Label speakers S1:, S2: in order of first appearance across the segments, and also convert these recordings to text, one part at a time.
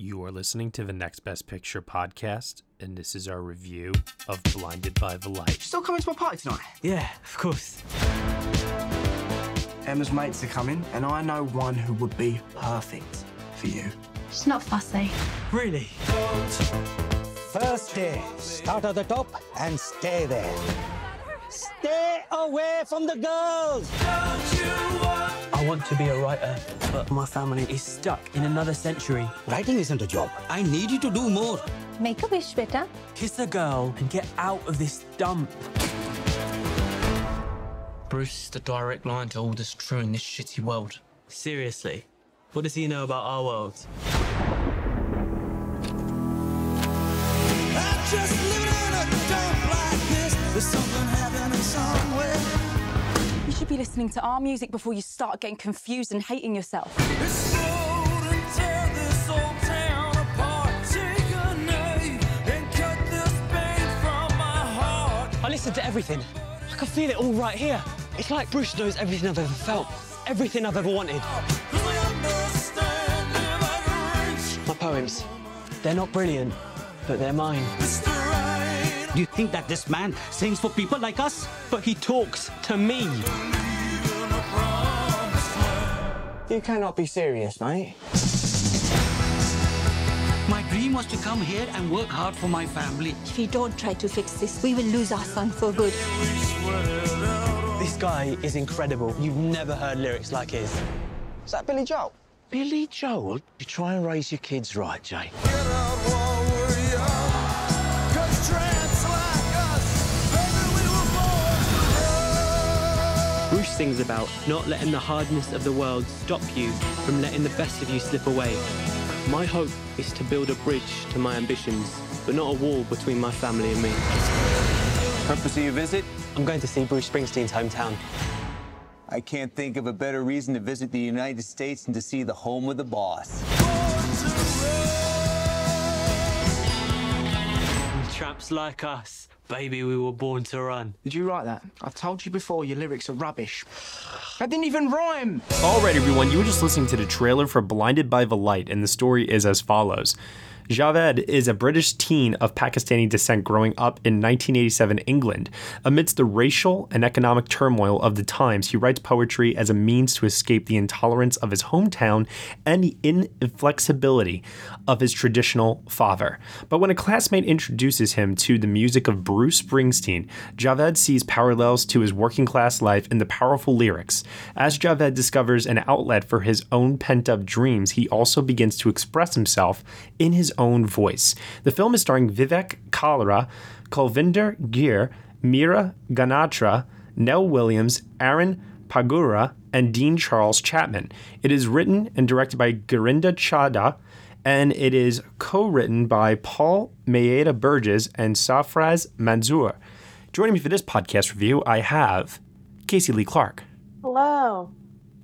S1: You are listening to the Next Best Picture podcast, and this is our review of Blinded by the Light.
S2: Still coming to my party tonight?
S3: Yeah, of course.
S2: Emma's mates are coming, and I know one who would be perfect for you.
S4: She's not fussy.
S3: Really?
S5: First day, start at the top and stay there. Stay away from the girls!
S3: I want to be a writer, but my family is stuck in another century.
S5: Writing isn't a job. I need you to do more.
S4: Make a wish, beta.
S3: Kiss a girl and get out of this dump.
S6: Bruce is the direct line to all that's true in this shitty world.
S3: Seriously, what does he know about our world?
S7: You should be listening to our music before you start getting confused and hating yourself.
S3: I listen to everything. I can feel it all right here. It's like Bruce knows everything I've ever felt, everything I've ever wanted. My poems, they're not brilliant, but they're mine.
S5: Do you think that this man sings for people like us?
S3: But he talks to me.
S2: You cannot be serious, mate.
S5: My dream was to come here and work hard for my family.
S4: If you don't try to fix this, we will lose our son for good.
S3: This guy is incredible. You've never heard lyrics like his.
S2: Is that Billy Joel?
S8: Billy Joel? You try and raise your kids right, Jay.
S3: Sings about not letting the hardness of the world stop you from letting the best of you slip away. My hope is to build a bridge to my ambitions, but not a wall between my family and me.
S9: Purpose of your visit?
S3: I'm going to see Bruce Springsteen's hometown.
S9: I can't think of a better reason to visit the United States than to see the home of the boss.
S3: Tramps like us, baby, we were born to run.
S2: Did you write that? I've told you before your lyrics are rubbish. That didn't even rhyme.
S1: All right, everyone, you were just listening to the trailer for Blinded by the Light, and the story is as follows. Javed is a British teen of Pakistani descent growing up in 1987 England. Amidst the racial and economic turmoil of the times, he writes poetry as a means to escape the intolerance of his hometown and the inflexibility of his traditional father. But when a classmate introduces him to the music of Bruce Springsteen, Javed sees parallels to his working class life in the powerful lyrics. As Javed discovers an outlet for his own pent up dreams, he also begins to express himself in his own voice. The film is starring Vivek Kalra, Kulvinder Ghir, Meera Ganatra, Nell Williams, Aaron Phagura, and Dean Charles Chapman. It is written and directed by Gurinder Chadha, and it is co-written by Paul Mayeda Berges and Sarfraz Manzoor. Joining me for this podcast review, I have Casey Lee Clark
S10: Hello.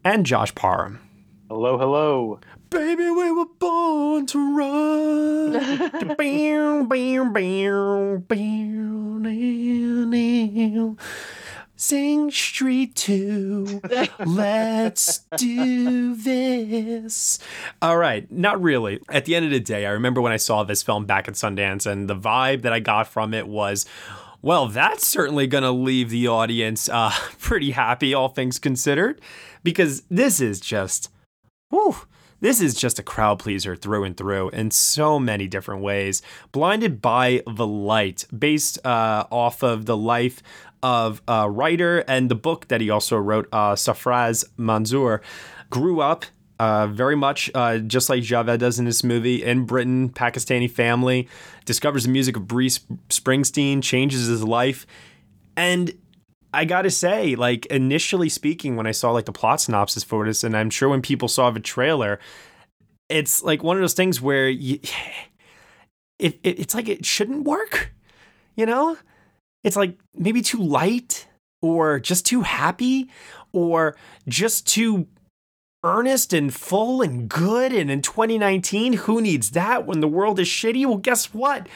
S1: and Josh Parham.
S11: Hello, hello.
S1: Baby, we were born to run. Bow, bow, bow, bow, now. Sing Street 2. Let's do this. All right, not really. At the end of the day, I remember when I saw this film back at Sundance, and the vibe that I got from it was. Well, that's certainly going to leave the audience uh, pretty happy, all things considered, because this is just, whew, this is just a crowd pleaser through and through in so many different ways. Blinded by the Light, based uh, off of the life of a writer and the book that he also wrote, uh, Sarfraz Manzoor, grew up uh, very much uh, just like Javed does in this movie in Britain, Pakistani family, discovers the music of Bruce Springsteen, changes his life. And I gotta say, like initially speaking, when I saw like the plot synopsis for this, and I'm sure when people saw the trailer, it's like one of those things where you, it, it it's like it shouldn't work, you know? It's like maybe too light, or just too happy, or just too earnest and full and good. And in 2019, who needs that when the world is shitty? Well, guess what?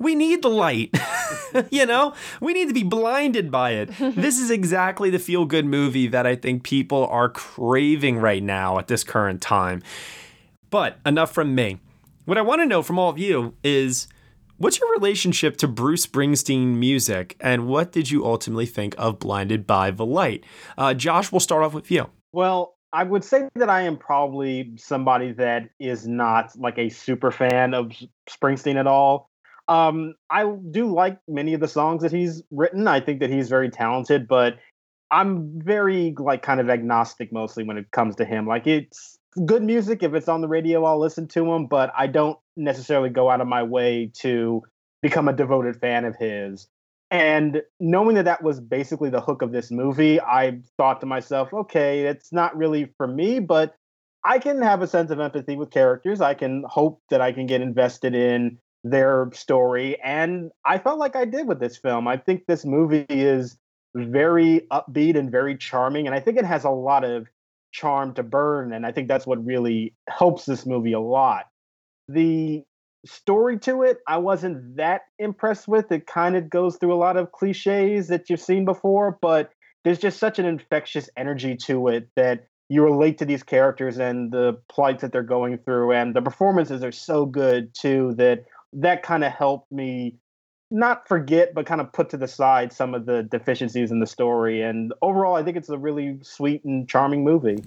S1: We need the light. you know, we need to be blinded by it. this is exactly the feel good movie that I think people are craving right now at this current time. But enough from me. What I want to know from all of you is what's your relationship to Bruce Springsteen music and what did you ultimately think of Blinded by the Light? Uh, Josh, we'll start off with you.
S10: Well, I would say that I am probably somebody that is not like a super fan of Springsteen at all. Um, I do like many of the songs that he's written. I think that he's very talented, but I'm very like kind of agnostic mostly when it comes to him. Like it's good music if it's on the radio, I'll listen to him, but I don't necessarily go out of my way to become a devoted fan of his. And knowing that that was basically the hook of this movie, I thought to myself, okay, it's not really for me, but I can have a sense of empathy with characters. I can hope that I can get invested in their story. And I felt like I did with this film. I think this movie is very upbeat and very charming. And I think it has a lot of charm to burn. And I think that's what really helps this movie a lot. The story to it, I wasn't that impressed with. It kind of goes through a lot of cliches that you've seen before, but there's just such an infectious energy to it that you relate to these characters and the plights that they're going through and the performances are so good too that that kind of helped me not forget but kind of put to the side some of the deficiencies in the story and overall i think it's a really sweet and charming movie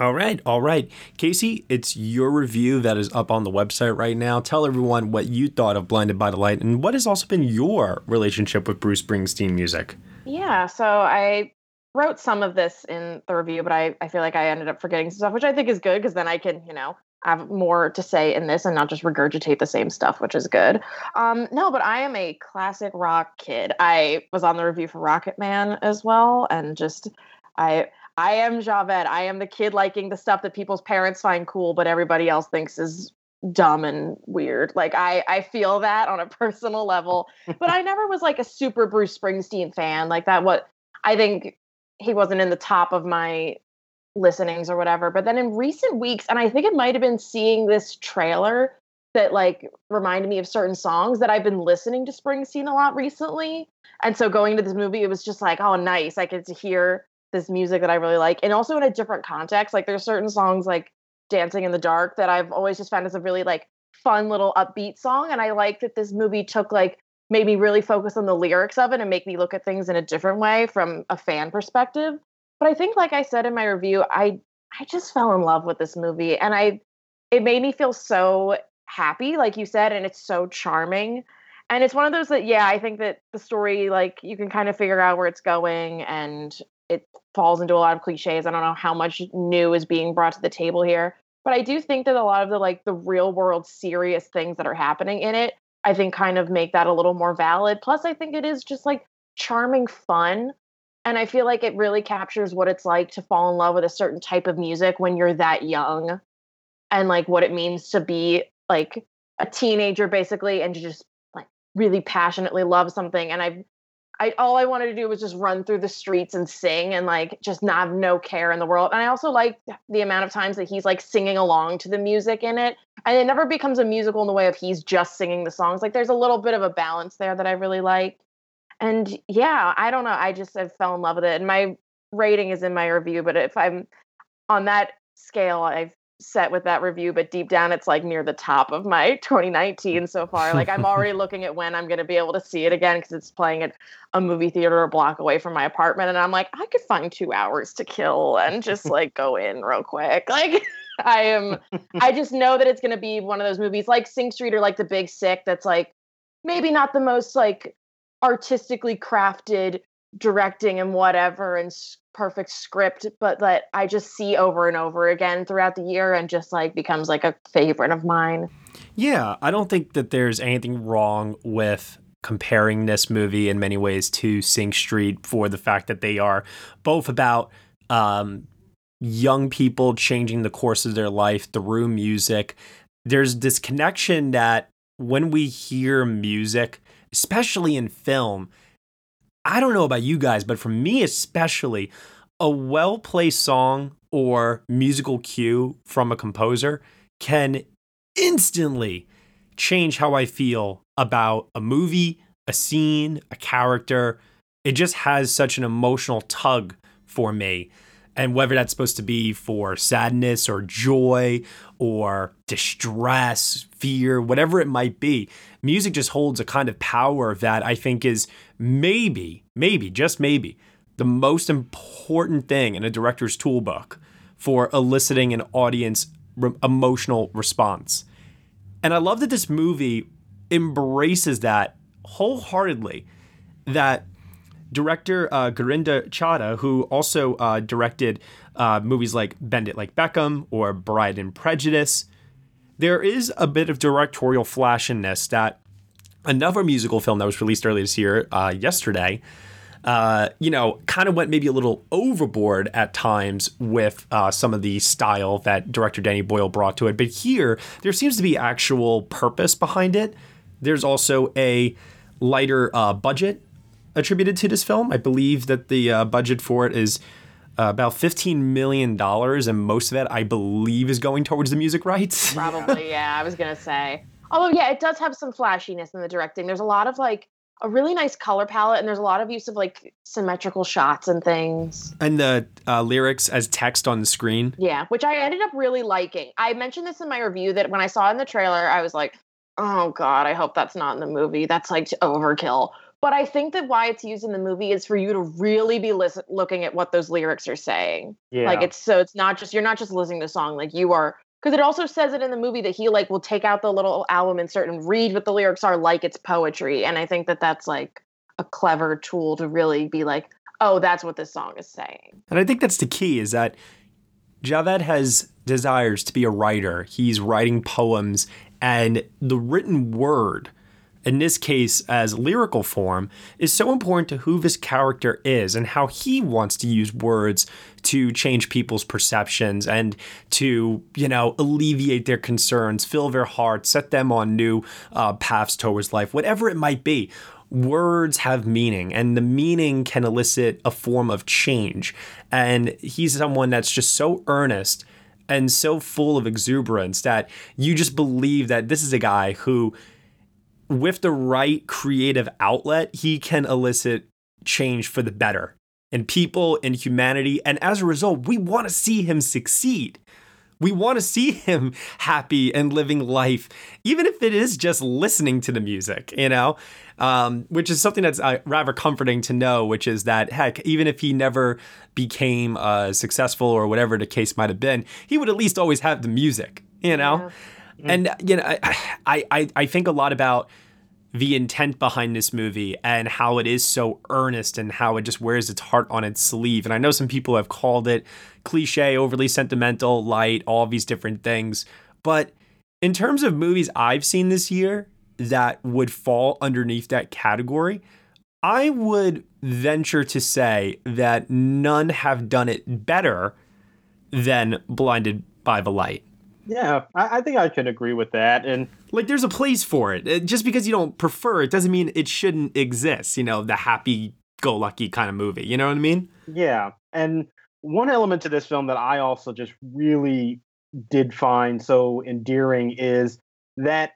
S1: all right, all right. Casey, it's your review that is up on the website right now. Tell everyone what you thought of Blinded by the Light and what has also been your relationship with Bruce Springsteen music.
S11: Yeah, so I wrote some of this in the review, but I, I feel like I ended up forgetting some stuff, which I think is good because then I can, you know, have more to say in this and not just regurgitate the same stuff, which is good. Um, no, but I am a classic rock kid. I was on the review for Rocket Man as well, and just I I am Javed. I am the kid liking the stuff that people's parents find cool, but everybody else thinks is dumb and weird. Like I I feel that on a personal level, but I never was like a super Bruce Springsteen fan. Like that what I think he wasn't in the top of my listenings or whatever. But then in recent weeks, and I think it might have been seeing this trailer that like reminded me of certain songs that I've been listening to Springsteen a lot recently. And so going to this movie, it was just like, oh, nice. I get to hear this music that I really like. And also in a different context. Like there's certain songs like Dancing in the Dark that I've always just found as a really like fun little upbeat song. And I like that this movie took like made me really focus on the lyrics of it and make me look at things in a different way from a fan perspective. But I think like I said in my review, I I just fell in love with this movie and I it made me feel so happy like you said and it's so charming. And it's one of those that yeah, I think that the story like you can kind of figure out where it's going and it falls into a lot of cliches. I don't know how much new is being brought to the table here, but I do think that a lot of the like the real world serious things that are happening in it, I think kind of make that a little more valid. Plus, I think it is just like charming fun. And I feel like it really captures what it's like to fall in love with a certain type of music when you're that young and like what it means to be like a teenager basically and to just like really passionately love something. And I've I all I wanted to do was just run through the streets and sing and like just not have no care in the world. And I also like the amount of times that he's like singing along to the music in it. And it never becomes a musical in the way of he's just singing the songs. Like there's a little bit of a balance there that I really like. And yeah, I don't know. I just I fell in love with it. And my rating is in my review, but if I'm on that scale, I've set with that review, but deep down it's like near the top of my 2019 so far. Like I'm already looking at when I'm going to be able to see it again because it's playing at a movie theater a block away from my apartment, and I'm like, I could find two hours to kill and just like go in real quick. Like I am, I just know that it's going to be one of those movies like Sing Street or like The Big Sick. That's like maybe not the most like artistically crafted directing and whatever and perfect script, but that I just see over and over again throughout the year and just like becomes like a favorite of mine.
S1: Yeah, I don't think that there's anything wrong with comparing this movie in many ways to Sing Street for the fact that they are both about um, young people changing the course of their life through music. There's this connection that when we hear music, especially in film, I don't know about you guys, but for me especially, a well placed song or musical cue from a composer can instantly change how I feel about a movie, a scene, a character. It just has such an emotional tug for me. And whether that's supposed to be for sadness or joy or distress, fear, whatever it might be, music just holds a kind of power that I think is maybe, maybe, just maybe, the most important thing in a director's toolbook for eliciting an audience re- emotional response. And I love that this movie embraces that wholeheartedly. That director uh, Gurinder Chadha, who also uh, directed uh, movies like Bend It Like Beckham or Bride and Prejudice, there is a bit of directorial flash in this that another musical film that was released earlier this year, uh, yesterday, uh, you know, kind of went maybe a little overboard at times with uh, some of the style that director Danny Boyle brought to it. But here, there seems to be actual purpose behind it. There's also a lighter budget attributed to this film. I believe that the uh, budget for it is uh, about $15 million, and most of that, I believe, is going towards the music rights.
S11: Probably, yeah, I was going to say. Although, yeah, it does have some flashiness in the directing. There's a lot of like a really nice color palette, and there's a lot of use of like symmetrical shots and things.
S1: And the uh, lyrics as text on the screen.
S11: Yeah, which I ended up really liking. I mentioned this in my review that when I saw it in the trailer, I was like, oh God, I hope that's not in the movie. That's like overkill. But I think that why it's used in the movie is for you to really be listen- looking at what those lyrics are saying.
S10: Yeah.
S11: Like it's so it's not just you're not just listening to the song. Like you are because it also says it in the movie that he like will take out the little album insert and read what the lyrics are like it's poetry. And I think that that's like a clever tool to really be like, oh, that's what this song is saying.
S1: And I think that's the key is that Javed has desires to be a writer. He's writing poems, and the written word, in this case as lyrical form, is so important to who this character is and how he wants to use words to change people's perceptions and to, you know, alleviate their concerns, fill their hearts, set them on new uh, paths towards life, whatever it might be words have meaning and the meaning can elicit a form of change. And he's someone that's just so earnest and so full of exuberance that you just believe that this is a guy who, with the right creative outlet, he can elicit change for the better in people, in humanity. And as a result, we want to see him succeed. We want to see him happy and living life, even if it is just listening to the music, you know, um, which is something that's uh, rather comforting to know, which is that, heck, even if he never became uh, successful or whatever the case might have been, he would at least always have the music, you know? Yeah. Mm. And, you know, I, I, I think a lot about the intent behind this movie and how it is so earnest and how it just wears its heart on its sleeve. And I know some people have called it cliche, overly sentimental, light, all these different things. But in terms of movies I've seen this year that would fall underneath that category, I would venture to say that none have done it better than Blinded by the Light.
S10: Yeah, I, I, think I could agree with that. And
S1: like, there's a place for it. Uh, just because you don't prefer it doesn't mean it shouldn't exist. You know, the happy-go-lucky kind of movie. You know what I mean?
S10: Yeah. And one element to this film that I also just really did find so endearing is that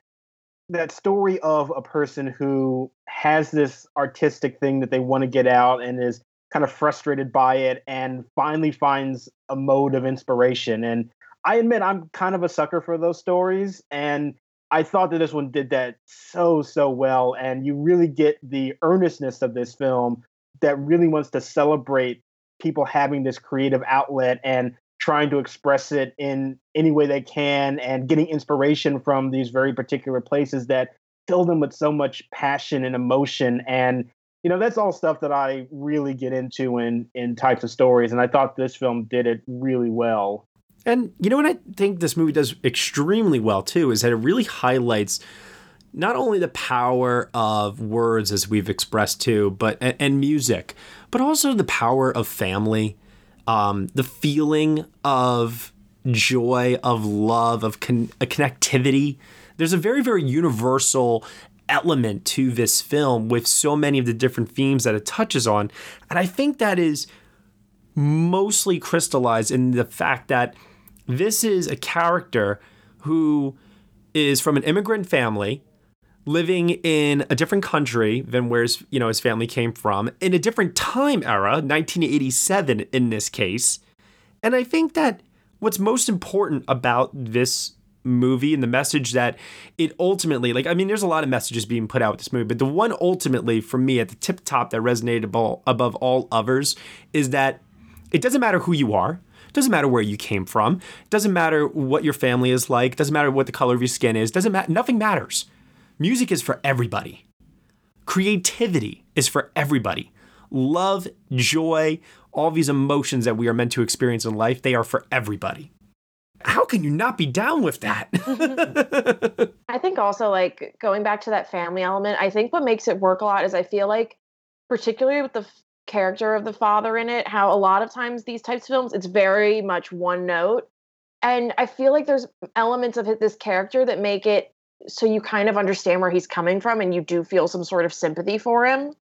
S10: that story of a person who has this artistic thing that they want to get out and is kind of frustrated by it and finally finds a mode of inspiration and I admit I'm kind of a sucker for those stories, and I thought that this one did that so so well, and you really get the earnestness of this film that really wants to celebrate people having this creative outlet and trying to express it in any way they can and getting inspiration from these very particular places that fill them with so much passion and emotion. And you know that's all stuff that i really get into in in types of stories and i thought this film did it really well
S1: and you know what I think this movie does extremely well too is that it really highlights not only the power of words as we've expressed too, but and, and music, but also the power of family, um, the feeling of joy, of love, of con- connectivity. There's a very very universal element to this film with so many of the different themes that it touches on, and I think that is mostly crystallized in the fact that this is a character who is from an immigrant family living in a different country than where his, you know his family came from in a different time era 1987 in this case. And I think that what's most important about this movie and the message that it ultimately like I mean there's a lot of messages being put out with this movie but the one ultimately for me at the tip top that resonated above, all others is that it doesn't matter who you are doesn't matter where you came from. Doesn't matter what your family is like. Doesn't matter what the color of your skin is. Doesn't matter nothing matters. Music is for everybody. Creativity is for everybody. Love joy all these emotions that we are meant to experience in life they are for everybody. How can you not be down with that?
S11: I think also like going back to that family element, I think what makes it work a lot is I feel like particularly with the character of the father in it, how a lot of times these types of films it's very much one note. And I feel like there's elements of this character that make it so you kind of understand where he's coming from and you do feel some sort of sympathy for him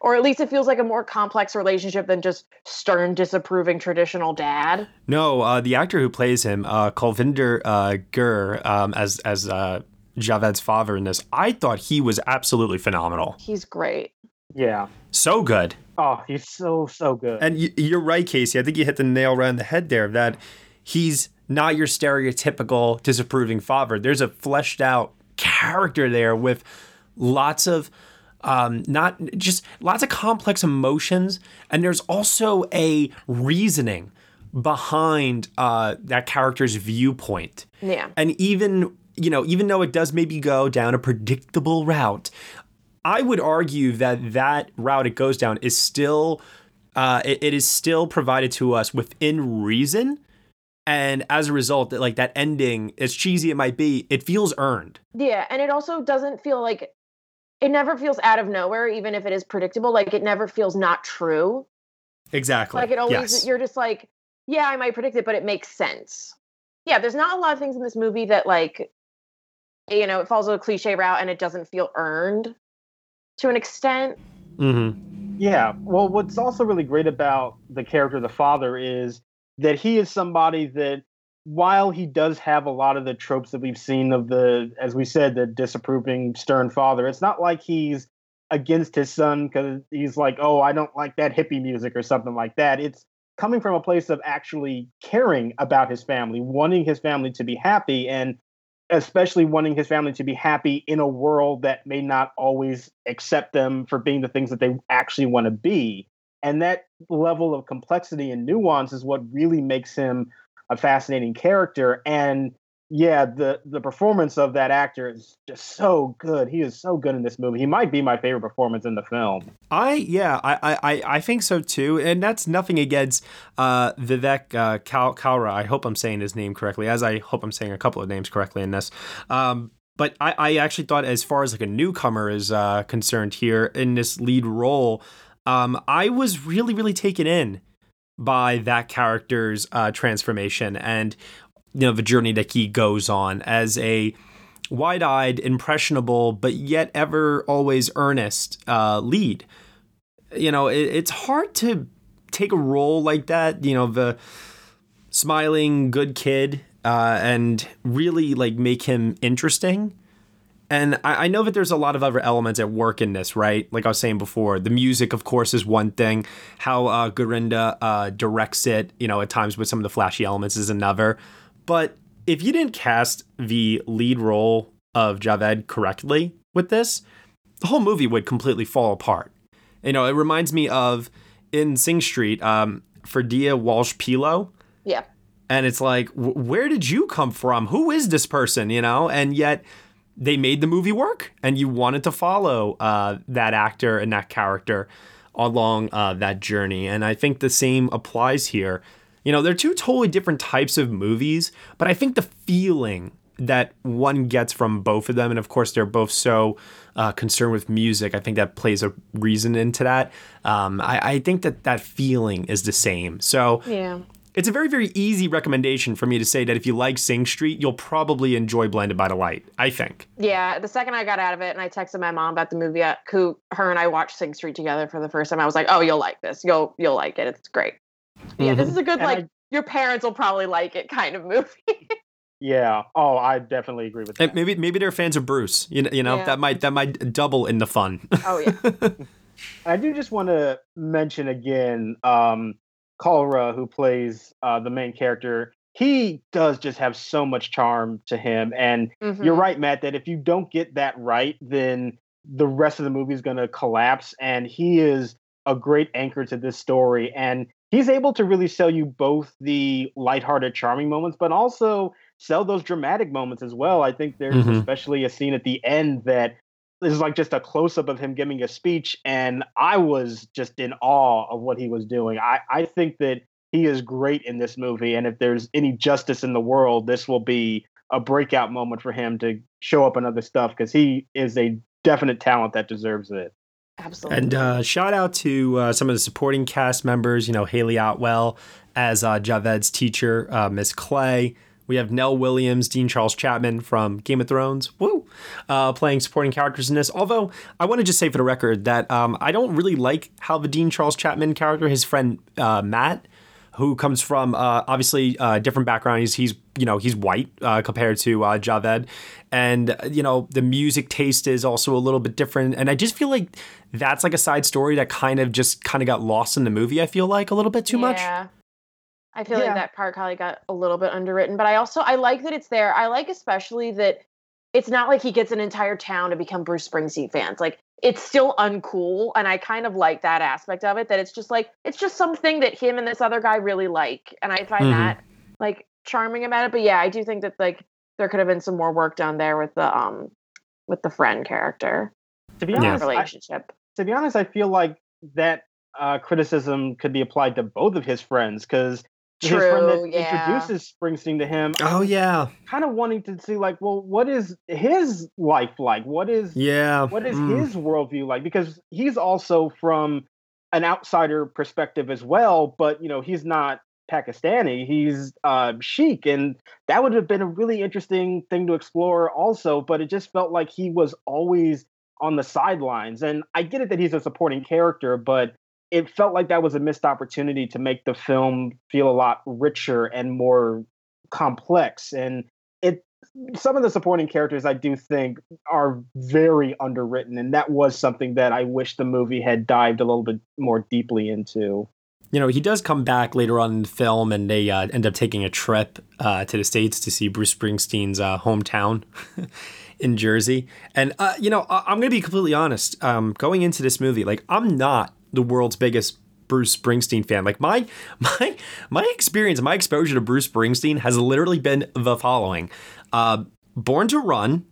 S11: or at least it feels like a more complex relationship than just stern, disapproving traditional dad.
S1: No, uh, the actor who plays him, uh, Kulvinder uh, Ghir, um, as as uh, Javed's father in this, I thought he was absolutely phenomenal.
S11: He's great.
S10: Yeah.
S1: So good.
S10: Oh, he's so so good.
S1: And you're right, Casey. I think you hit the nail right on the head there. That he's not your stereotypical disapproving father. There's a fleshed out character there with lots of um, not just lots of complex emotions, and there's also a reasoning behind uh, that character's viewpoint.
S11: Yeah.
S1: And even you know, even though it does maybe go down a predictable route, I would argue that that route it goes down is still uh, it, it is still provided to us within reason. And as a result, that like that ending, as cheesy it might be, it feels earned.
S11: Yeah, and it also doesn't feel like it never feels out of nowhere, even if it is predictable. Like it never feels not true.
S1: Exactly.
S11: Like it always,
S1: yes.
S11: you're just like, yeah, I might predict it, but it makes sense. Yeah, there's not a lot of things in this movie that like, you know, it follows a cliche route and it doesn't feel earned to an extent.
S1: Mm-hmm.
S10: Yeah. Well, what's also really great about the character of the father is that he is somebody that while he does have a lot of the tropes that we've seen of the, as we said, the disapproving, stern father, it's not like he's against his son because he's like, oh, I don't like that hippie music or something like that. It's coming from a place of actually caring about his family, wanting his family to be happy, and especially wanting his family to be happy in a world that may not always accept them for being the things that they actually want to be. And that level of complexity and nuance is what really makes him a fascinating character. And yeah, the the performance of that actor is just so good. He is so good in this movie. He might be my favorite performance in the film.
S1: I yeah, I I I think so too, and that's nothing against uh, Vivek uh, Kal- Kalra. I hope I'm saying his name correctly, as I hope I'm saying a couple of names correctly in this. Um, but I, I actually thought, as far as like a newcomer is uh, concerned here in this lead role, um, I was really really taken in by that character's uh, transformation and you know the journey that he goes on as a wide-eyed impressionable but yet ever always earnest uh, lead you know it, it's hard to take a role like that you know the smiling good kid uh, and really like make him interesting and I, I know that there's a lot of other elements at work in this, right? Like I was saying before, the music, of course, is one thing. How uh, Gurinder uh, directs it, you know, at times with some of the flashy elements is another. But if you didn't cast the lead role of Javed correctly with this, the whole movie would completely fall apart. You know, it reminds me of in Sing Street, um, Ferdia Walsh-Peelo.
S11: Yeah.
S1: And it's like, where did you come from? Who is this person? You know, and yet they made the movie work and you wanted to follow uh, that actor and that character along uh, that journey. And I think the same applies here. You know, they're two totally different types of movies, but I think the feeling that one gets from both of them, and of course, they're both so uh, concerned with music, I think that plays a reason into that. Um, I, I think that that feeling is the same. So,
S11: Yeah.
S1: it's a very, very easy recommendation for me to say that if you like Sing Street, you'll probably enjoy Blinded by the Light. I think.
S11: Yeah, the second I got out of it and I texted my mom about the movie, uh, who her and I watched Sing Street together for the first time, I was like, "Oh, you'll like this. You'll you'll like it. It's great." Yeah, this
S10: Mhm.
S11: is a good like
S10: I-
S11: your parents will probably like it kind of movie.
S10: Yeah. Oh, I definitely agree with that.
S1: And maybe maybe they're fans of Bruce. You know, you know
S11: Yeah.
S1: that might that might double in the fun.
S11: oh yeah.
S10: I do just want to mention again um, Kalra, who plays uh, the main character, he does just have so much charm to him. And
S11: Mhm.
S10: you're right, Matt, that if you don't get that right, then the rest of the movie is going to collapse. And he is a great anchor to this story. And he's able to really sell you both the lighthearted, charming moments, but also sell those dramatic moments as well. I think there's
S1: Mhm.
S10: especially a scene at the end that is like just a close up of him giving a speech. And I was just in awe of what he was doing. I, I think that he is great in this movie. And if there's any justice in the world, this will be a breakout moment for him to show up in other stuff because he is a definite talent that deserves it.
S11: Absolutely.
S1: And uh, shout out to uh, some of the supporting cast members. You know, Hayley Atwell as uh, Javed's teacher, uh, Miss Clay. We have Nell Williams, Dean Charles Chapman from Game of Thrones, woo, uh, playing supporting characters in this. Although I want to just say for the record that um, I don't really like how the Dean Charles Chapman character, his friend uh, Matt, who comes from uh, obviously uh, different background. He's he's you know he's white uh, compared to uh, Javed, and uh, you know the music taste is also a little bit different. And I just feel like that's like a side story that kind of just kind of got lost in the movie. I feel like a little bit too much.
S11: Yeah. I feel
S10: Yeah.
S11: like that part probably got a little bit underwritten, but I also I like that it's there. I like especially that it's not like he gets an entire town to become Bruce Springsteen fans. Like it's still uncool, and I kind of like that aspect of it. That it's just like it's just something that him and this other guy really like, and I find
S1: Mhm.
S11: that like charming about it. But yeah, I do think that like there could have been some more work done there with the um with the friend character
S10: To be
S1: Yeah.
S10: honest, I,
S11: relationship.
S10: to be honest, I feel like that uh, criticism could be applied to both of his friends because his friend
S11: True,
S10: that
S11: yeah.
S10: introduces Springsteen to him,
S1: Oh yeah,
S10: kind of wanting to see like, well, what is his life like? What is
S1: yeah.
S10: what is
S1: Mm.
S10: his worldview like? Because he's also from an outsider perspective as well, but you know, he's not Pakistani. He's uh, Sheik, and that would have been a really interesting thing to explore, also. But it just felt like he was always on the sidelines. And I get it that he's a supporting character, but it felt like that was a missed opportunity to make the film feel a lot richer and more complex. And it some of the supporting characters I do think are very underwritten, and that was something that I wish the movie had dived a little bit more deeply into.
S1: you know, he does come back later on in the film, and they uh, end up taking a trip uh, to the states to see Bruce Springsteen's uh, hometown in Jersey. And uh, you know, I- I'm going to be completely honest. Um, going into this movie, like I'm not the world's biggest Bruce Springsteen fan. Like my my my experience, my exposure to Bruce Springsteen has literally been the following: uh, "Born to Run,"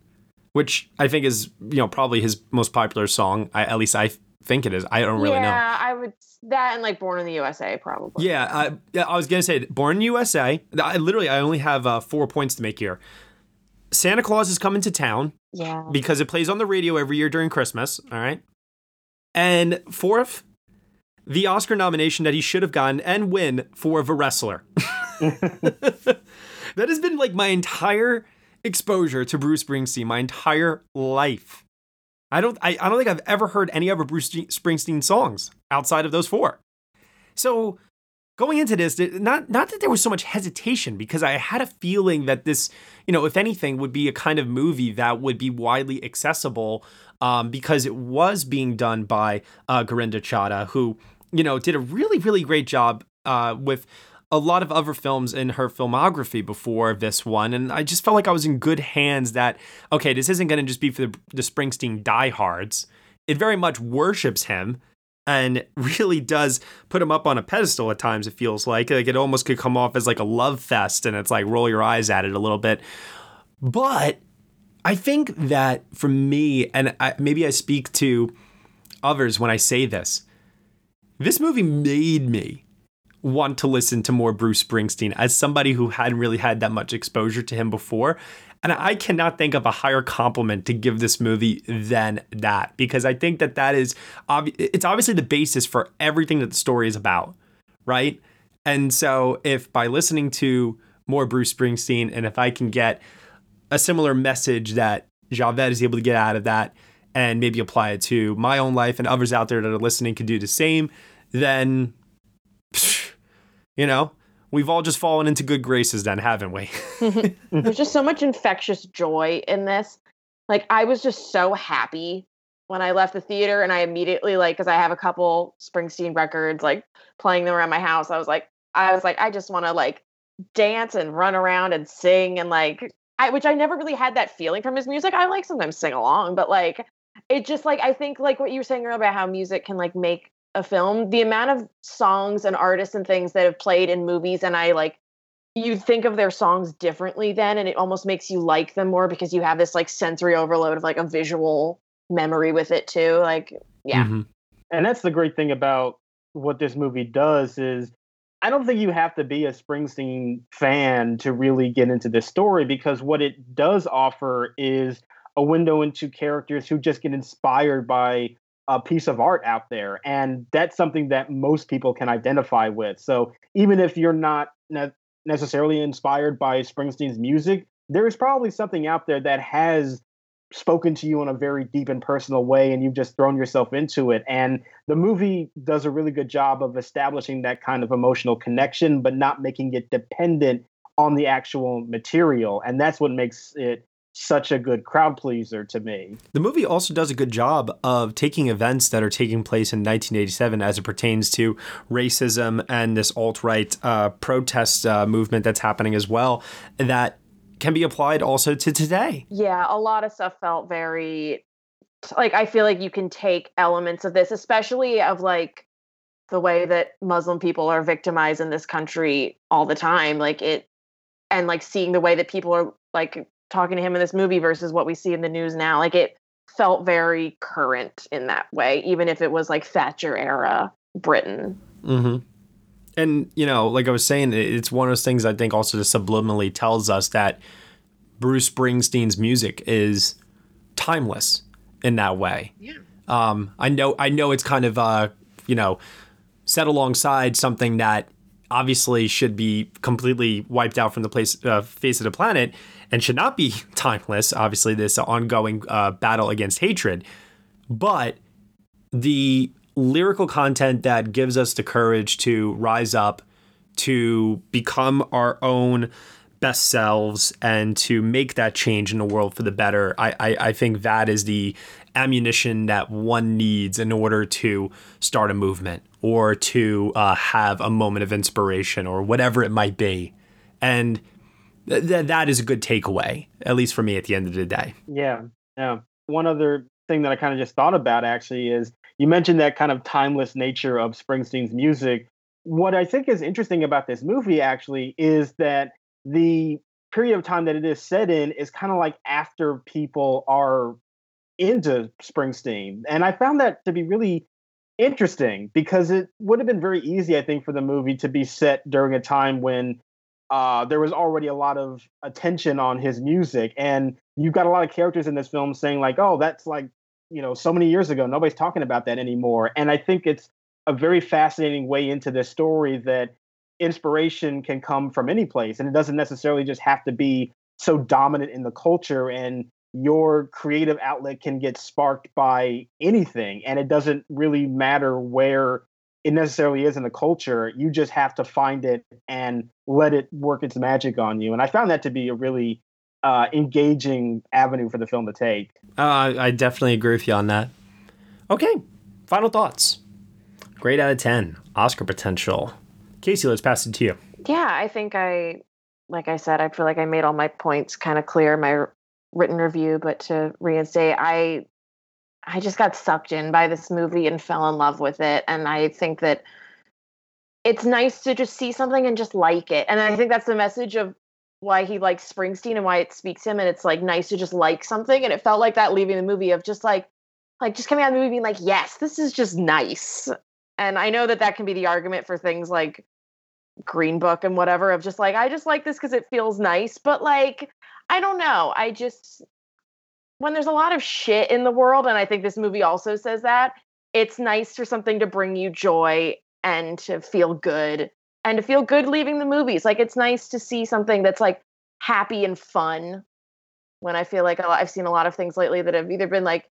S1: which I think is you know probably his most popular song. I, at least I think it is. I don't really know.
S11: yeah, I would that and like Born in the USA probably.
S1: Yeah, I, yeah, I was gonna say Born in the USA. I literally I only have uh, four points to make here. Santa Claus is coming to town
S11: Yeah.
S1: because it plays on the radio every year during Christmas. All right, and fourth, the Oscar nomination that he should have gotten and win for The Wrestler. that has been like my entire exposure to Bruce Springsteen, my entire life. I don't I, I don't think I've ever heard any other Bruce Springsteen songs outside of those four. So going into this, not not that there was so much hesitation because I had a feeling that this, you know, if anything, would be a kind of movie that would be widely accessible um, because it was being done by uh, Gurinder Chadha, who you know did a really really great job uh, with a lot of other films in her filmography before this one, and I just felt like I was in good hands. That okay, this isn't going to just be for the, the Springsteen diehards. It very much worships him and really does put him up on a pedestal at times. It feels like like it almost could come off as like a love fest, and it's like roll your eyes at it a little bit. But I think that for me, and I, maybe I speak to others when I say this, this movie made me want to listen to more Bruce Springsteen as somebody who hadn't really had that much exposure to him before. And I cannot think of a higher compliment to give this movie than that because I think that that is it's obviously the basis for everything that the story is about, right? And so if by listening to more Bruce Springsteen and if I can get a similar message that Javed is able to get out of that and maybe apply it to my own life and others out there that are listening can do the same, then you know, we've all just fallen into good graces then, haven't we?
S11: There's just so much infectious joy in this. Like I was just so happy when I left the theater and I immediately like because I have a couple Springsteen records like playing them around my house. I was like, I was like, I just want to like dance and run around and sing and like I which I never really had that feeling from his music. I like sometimes sing along, but like it just like I think like what you were saying earlier about how music can like make a film, the amount of songs and artists and things that have played in movies and I like you think of their songs differently then and it almost makes you like them more because you have this like sensory overload of like a visual memory with it too like yeah
S10: mm-hmm. and that's the great thing about what this movie does is i don't think you have to be a springsteen fan to really get into this story because what it does offer is a window into characters who just get inspired by a piece of art out there and that's something that most people can identify with. So even if you're not necessarily inspired by Springsteen's music, there is probably something out there that has spoken to you in a very deep and personal way and you've just thrown yourself into it. And the movie does a really good job of establishing that kind of emotional connection but not making it dependent on the actual material. And that's what makes it such a good crowd pleaser to me.
S1: The movie also does a good job of taking events that are taking place in 1987 as it pertains to racism and this alt right uh, protest uh, movement that's happening as well, that can be applied also to today.
S11: Yeah, a lot of stuff felt very like I feel like you can take elements of this, especially of like the way that Muslim people are victimized in this country all the time. Like it, and like seeing the way that people are like talking to him in this movie versus what we see in the news now. Like it felt very current in that way, even if it was like Thatcher era Britain.
S1: Mm-hmm. And you know, like I was saying, it's one of those things I think also just subliminally tells us that Bruce Springsteen's music is timeless in that way.
S11: Yeah.
S1: Um, I know, I know, it's kind of uh, you know, set alongside something that obviously should be completely wiped out from the place uh, face of the planet and should not be timeless. Obviously, this ongoing uh, battle against hatred, but the lyrical content that gives us the courage to rise up, to become our own best selves, and to make that change in the world for the better. I, I, I think that is the ammunition that one needs in order to start a movement or to uh, have a moment of inspiration or whatever it might be. And th- that is a good takeaway, at least for me at the end of the day.
S10: Yeah. Yeah. One other thing that I kind of just thought about actually is you mentioned that kind of timeless nature of Springsteen's music. What I think is interesting about this movie actually is that the period of time that it is set in is kind of like after people are into Springsteen. And I found that to be really interesting because it would have been very easy, I think, for the movie to be set during a time when uh, there was already a lot of attention on his music, and you've got a lot of characters in this film saying like, "Oh, that's like you know so many years ago. Nobody's talking about that anymore." And I think it's a very fascinating way into this story that inspiration can come from any place, and it doesn't necessarily just have to be so dominant in the culture and your creative outlet can get sparked by anything and it doesn't really matter where it necessarily is in the culture. You just have to find it and let it work its magic on you. And I found that to be a really uh, engaging avenue for the film to take.
S1: Uh, I definitely agree with you on that. Okay, final thoughts. Great out of 10. Oscar potential. Casey, let's pass it to you.
S11: Yeah, I think I, like I said, I feel like I made all my points kind of clear in my written review, but to reinstate, I I just got sucked in by this movie and fell in love with it. And I think that it's nice to just see something and just like it. And I think that's the message of why he likes Springsteen and why it speaks to him. And it's like nice to just like something. And it felt like that leaving the movie of just like, like just coming out of the movie being like, yes, this is just nice. And I know that that can be the argument for things like Green Book and whatever of just like, I just like this because it feels nice. But like, I don't know. I just, when there's a lot of shit in the world, and I think this movie also says that, it's nice for something to bring you joy and to feel good and to feel good leaving the movies. Like it's nice to see something that's like happy and fun. When I feel like I've seen a lot of things lately that have either been like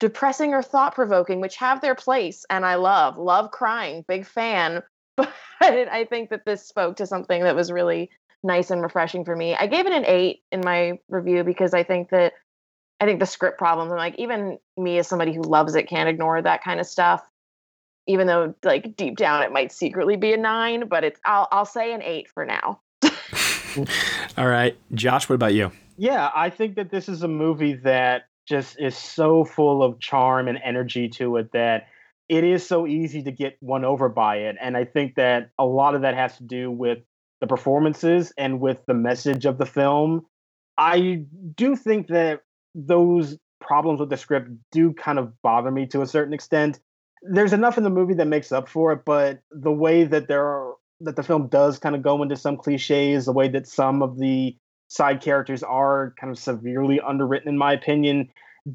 S11: depressing or thought provoking, which have their place and I love. Love crying, big fan. But I think that this spoke to something that was really nice and refreshing for me. I gave it an eight in my review because I think that I think the script problems and like even me as somebody who loves it can't ignore that kind of stuff. Even though like deep down it might secretly be a nine, but it's I'll I'll say an eight for now.
S1: All right, Josh, what about you?
S10: Yeah, I think that this is a movie that just is so full of charm and energy to it that it is so easy to get won over by it. And I think that a lot of that has to do with the performances and with the message of the film. I do think that those problems with the script do kind of bother me to a certain extent. There's enough in the movie that makes up for it, but the way that there are that the film does kind of go into some cliches, the way that some of the side characters are kind of severely underwritten, in my opinion,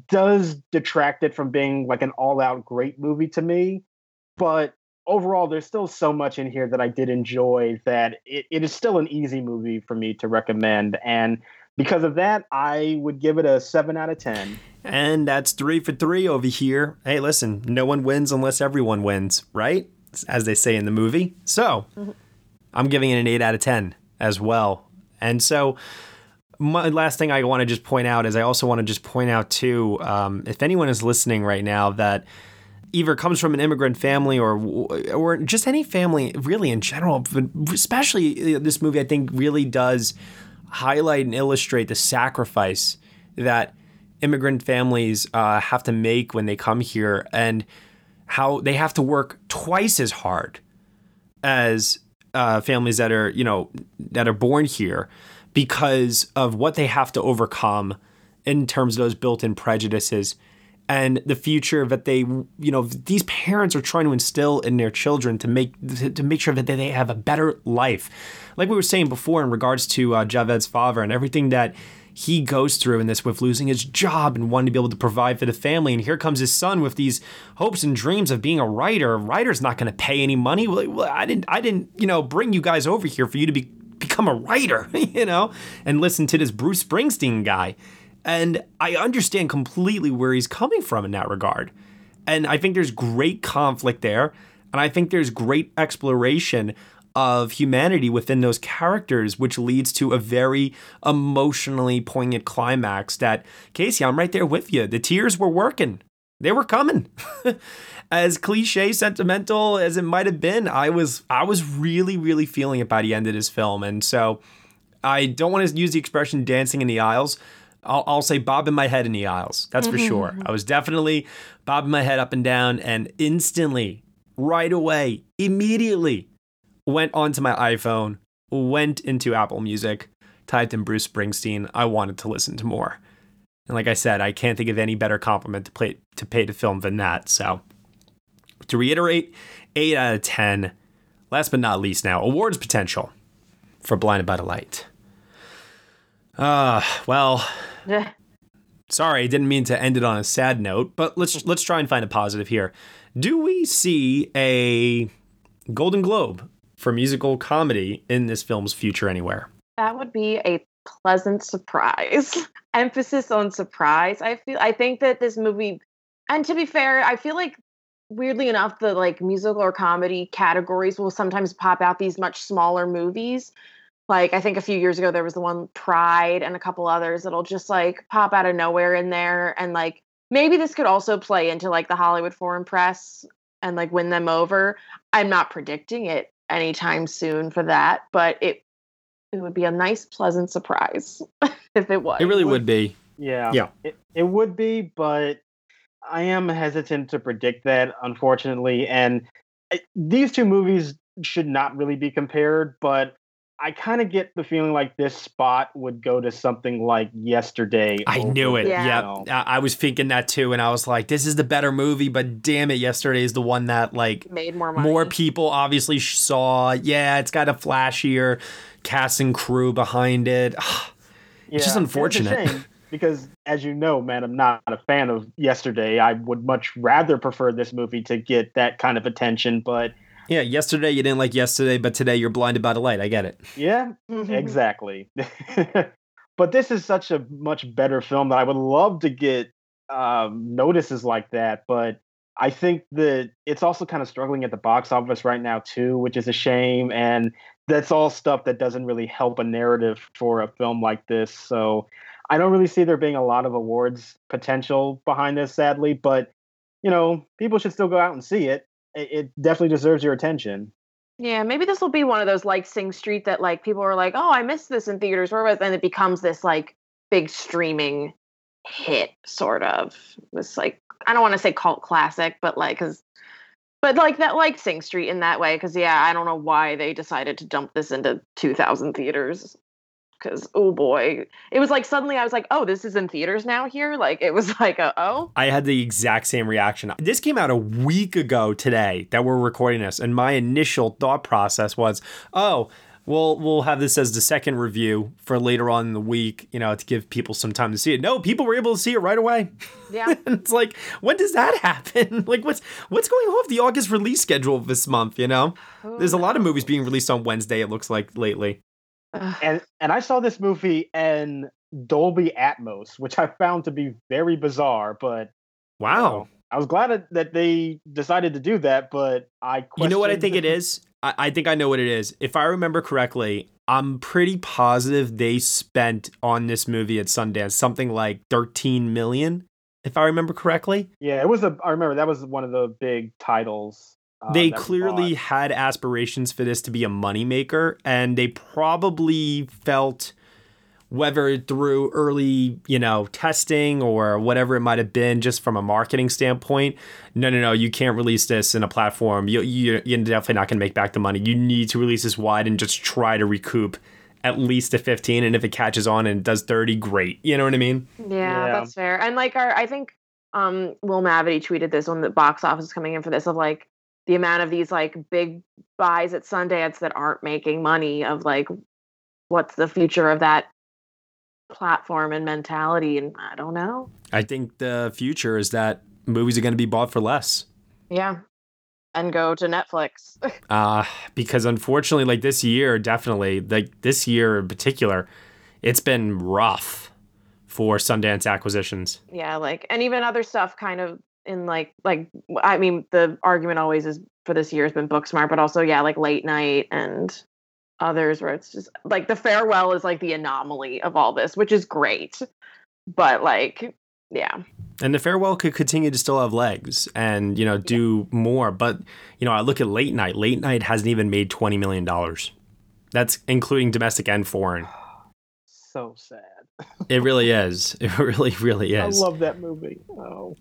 S10: does detract it from being like an all out great movie to me. But overall, there's still so much in here that I did enjoy that it, it is still an easy movie for me to recommend. And because of that, I would give it a 7 out of 10.
S1: And that's three for three over here. Hey, listen, no one wins unless everyone wins, right? As they say in the movie. So mm-hmm. I'm giving it an 8 out of 10 as well. And so my last thing I want to just point out is I also want to just point out too, um, if anyone is listening right now that either comes from an immigrant family or or just any family really in general, but especially uh, this movie I think really does highlight and illustrate the sacrifice that immigrant families uh, have to make when they come here and how they have to work twice as hard as uh, families that are you know that are born here because of what they have to overcome in terms of those built-in prejudices and the future that they you know these parents are trying to instill in their children to make to make sure that they have a better life like we were saying before in regards to uh, Javed's father and everything that he goes through in this with losing his job and wanting to be able to provide for the family. And here comes his son with these hopes and dreams of being a writer. A writer's not going to pay any money. Well, I didn't, I didn't, you know, bring you guys over here for you to be become a writer, you know, and listen to this Bruce Springsteen guy. And I understand completely where he's coming from in that regard. And I think there's great conflict there. And I think there's great exploration of humanity within those characters, which leads to a very emotionally poignant climax that, Casey, I'm right there with you. The tears were working, they were coming. as cliche sentimental as it might have been, I was I was really really feeling it by the end of this film, and so I don't want to use the expression "dancing in the aisles." I'll, I'll say bobbing my head in the aisles. That's for sure. I was definitely bobbing my head up and down, and instantly, right away, immediately, went onto my iPhone, went into Apple Music, typed in Bruce Springsteen. I wanted to listen to more. And like I said, I can't think of any better compliment to play to pay to film than that. So to reiterate, 8 out of 10. Last but not least, now, awards potential for Blinded by the Light. Uh, well. sorry, didn't mean to end it on a sad note, but let's let's try and find a positive here. Do we see a Golden Globe for musical comedy in this film's future anywhere?
S11: That would be a pleasant surprise. Emphasis on surprise. I feel I think that this movie and to be fair, I feel like weirdly enough, the like musical or comedy categories will sometimes pop out these much smaller movies. Like I think a few years ago there was the one Pride and a couple others that'll just like pop out of nowhere in there and like maybe this could also play into like the Hollywood Foreign Press and like win them over. I'm not predicting it anytime soon for that, but it it would be a nice pleasant surprise if it was.
S1: It really would be.
S10: Yeah.
S1: Yeah.
S10: It, it would be, but I am hesitant to predict that, unfortunately. And I, these two movies should not really be compared, but I kind of get the feeling like this spot would go to something like Yesterday.
S1: I knew it. Yeah. Yep. I was thinking that too, and I was like, "This is the better movie," but damn it, Yesterday is the one that like
S11: made more money.
S1: More people obviously saw. Yeah, it's got a flashier cast and crew behind it. it's yeah, just unfortunate
S10: because as you know, man, I'm not a fan of Yesterday. I would much rather prefer this movie to get that kind of attention, but
S1: yeah, yesterday you didn't like yesterday, but today you're blinded by the light. I get it.
S10: Yeah, mm-hmm. exactly. but this is such a much better film that I would love to get um, notices like that. But I think that it's also kind of struggling at the box office right now too, which is a shame. And that's all stuff that doesn't really help a narrative for a film like this. So I don't really see there being a lot of awards potential behind this, sadly. But you know, people should still go out and see it. It, it definitely deserves your attention.
S11: Yeah, maybe this will be one of those like Sing Street that like people are like, oh, I missed this in theaters, where was, and it becomes this like big streaming hit, sort of. This like I don't want to say cult classic, but like because but like that like Sing Street in that way because yeah, I don't know why they decided to dump this into 2000 theaters because oh boy, it was like suddenly I was like, oh, this is in theaters now here. Like it was like, a, oh,
S1: I had the exact same reaction. This came out a week ago today that we're recording this, and my initial thought process was, oh. We'll, we'll have this as the second review for later on in the week, you know, to give people some time to see it. No, people were able to see it right away.
S11: Yeah.
S1: it's like, when does that happen? like what's what's going on with the August release schedule this month, you know? There's a lot of movies being released on Wednesday, it looks like lately.
S10: And and I saw this movie in Dolby Atmos, which I found to be very bizarre. But
S1: Wow.
S10: I was glad that- that they decided to do that. But I
S1: You know what I think it is? I, I think I know what it is. If I remember correctly, I'm pretty positive they spent on this movie at Sundance something like 13 million, if I remember correctly.
S10: Yeah, it was a. I remember that was one of the big titles. Uh,
S1: they clearly
S10: bought.
S1: had aspirations for this to be a moneymaker, and they probably felt whether through early, you know, testing or whatever it might have been, just from a marketing standpoint. No, no, no, you can't release this in a platform. You, you, you're definitely not going to make back the money. You need to release this wide and just try to recoup at least a 15. And if it catches on and does 30, great. You know what I mean?
S11: Yeah,
S10: Yeah.
S11: that's fair. And like our, I think um Will Mavity tweeted this when the box office is coming in for this of like the amount of these like big buys at Sundance that aren't making money of like what's the future of that platform and mentality and I don't know.
S1: I think the future is that movies are going to be bought for less.
S11: Yeah. And go to Netflix.
S1: uh because unfortunately like this year definitely like this year in particular it's been rough for sundance acquisitions
S11: yeah, like and even other stuff kind of in like like I mean the argument always is for this year has been Booksmart, but also yeah, like late night and others where it's just like the farewell is like the anomaly of all this, which is great. But like yeah.
S1: and the farewell could continue to still have legs and you know do more but you know i look at late night late night hasn't even made 20 million dollars that's including domestic and foreign
S10: so sad.
S1: it really is it really really is
S10: I love that movie. Oh,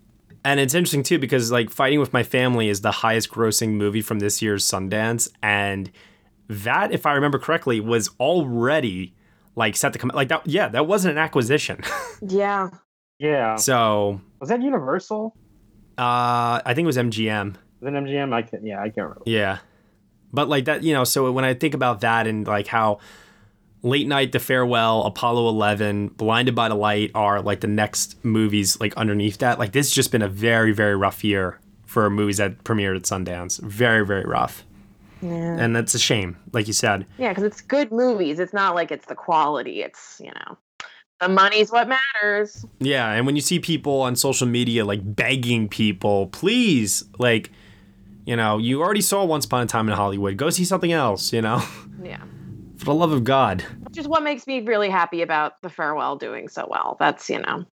S1: And it's interesting too because like Fighting with My Family is the highest grossing movie from this year's Sundance and that if I remember correctly was already like set to come like that yeah, that wasn't an acquisition.
S11: Yeah.
S10: yeah.
S1: so,
S10: Was that Universal?
S1: uh I think it was MGM.
S10: Was it MGM? I can't. Yeah, I can't remember.
S1: Yeah. But like that, you know, so when I think about that and like how Late Night, The Farewell, Apollo 11, Blinded by the Light are like the next movies like underneath that. Like this has just been a very very rough year for movies that premiered at Sundance. Very very rough.
S11: Yeah.
S1: and that's a shame like you said
S11: Yeah, because it's good movies. It's not like it's the quality. It's, you know, the money's what matters.
S1: yeah and when you see people on social media like begging people please like you know you already saw once upon a time in hollywood go see something else you know
S11: Yeah.
S1: For the love of god
S11: Which is what makes me really happy about the farewell doing so well. That's, you know.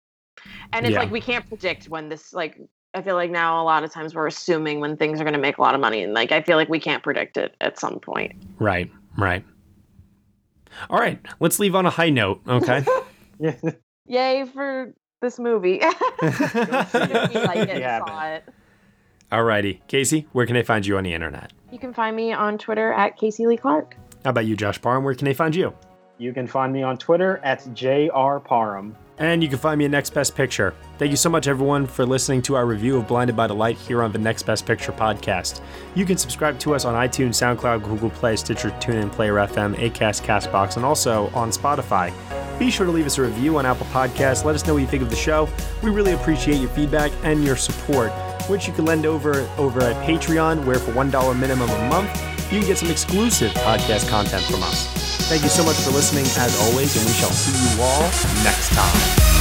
S11: And it's
S1: Yeah.
S11: like we can't predict when this like I feel like now a lot of times we're assuming when things are going to make a lot of money and like I feel like we can't predict it at some point.
S1: right right all right let's leave on a high note okay
S10: Yeah.
S11: Yay for this movie. If like it,
S10: Yeah,
S11: saw it.
S1: alrighty casey where can I find you on the internet
S11: You can find me on Twitter at Casey Lee Clark.
S1: How about you josh parham where can they find you
S10: You can find me on Twitter at JR Parham.
S1: And you can find me at Next Best Picture. Thank you so much, everyone, for listening to our review of Blinded by the Light here on the Next Best Picture podcast. You can subscribe to us on iTunes, SoundCloud, Google Play, Stitcher, TuneIn, Player FM, Acast, Castbox, and also on Spotify. Be sure to leave us a review on Apple Podcasts. Let us know what you think of the show. We really appreciate your feedback and your support, which you can lend over over at Patreon, where for $1 minimum a month, you can get some exclusive podcast content from us. Thank you so much for listening, as always, and we shall see you all next time.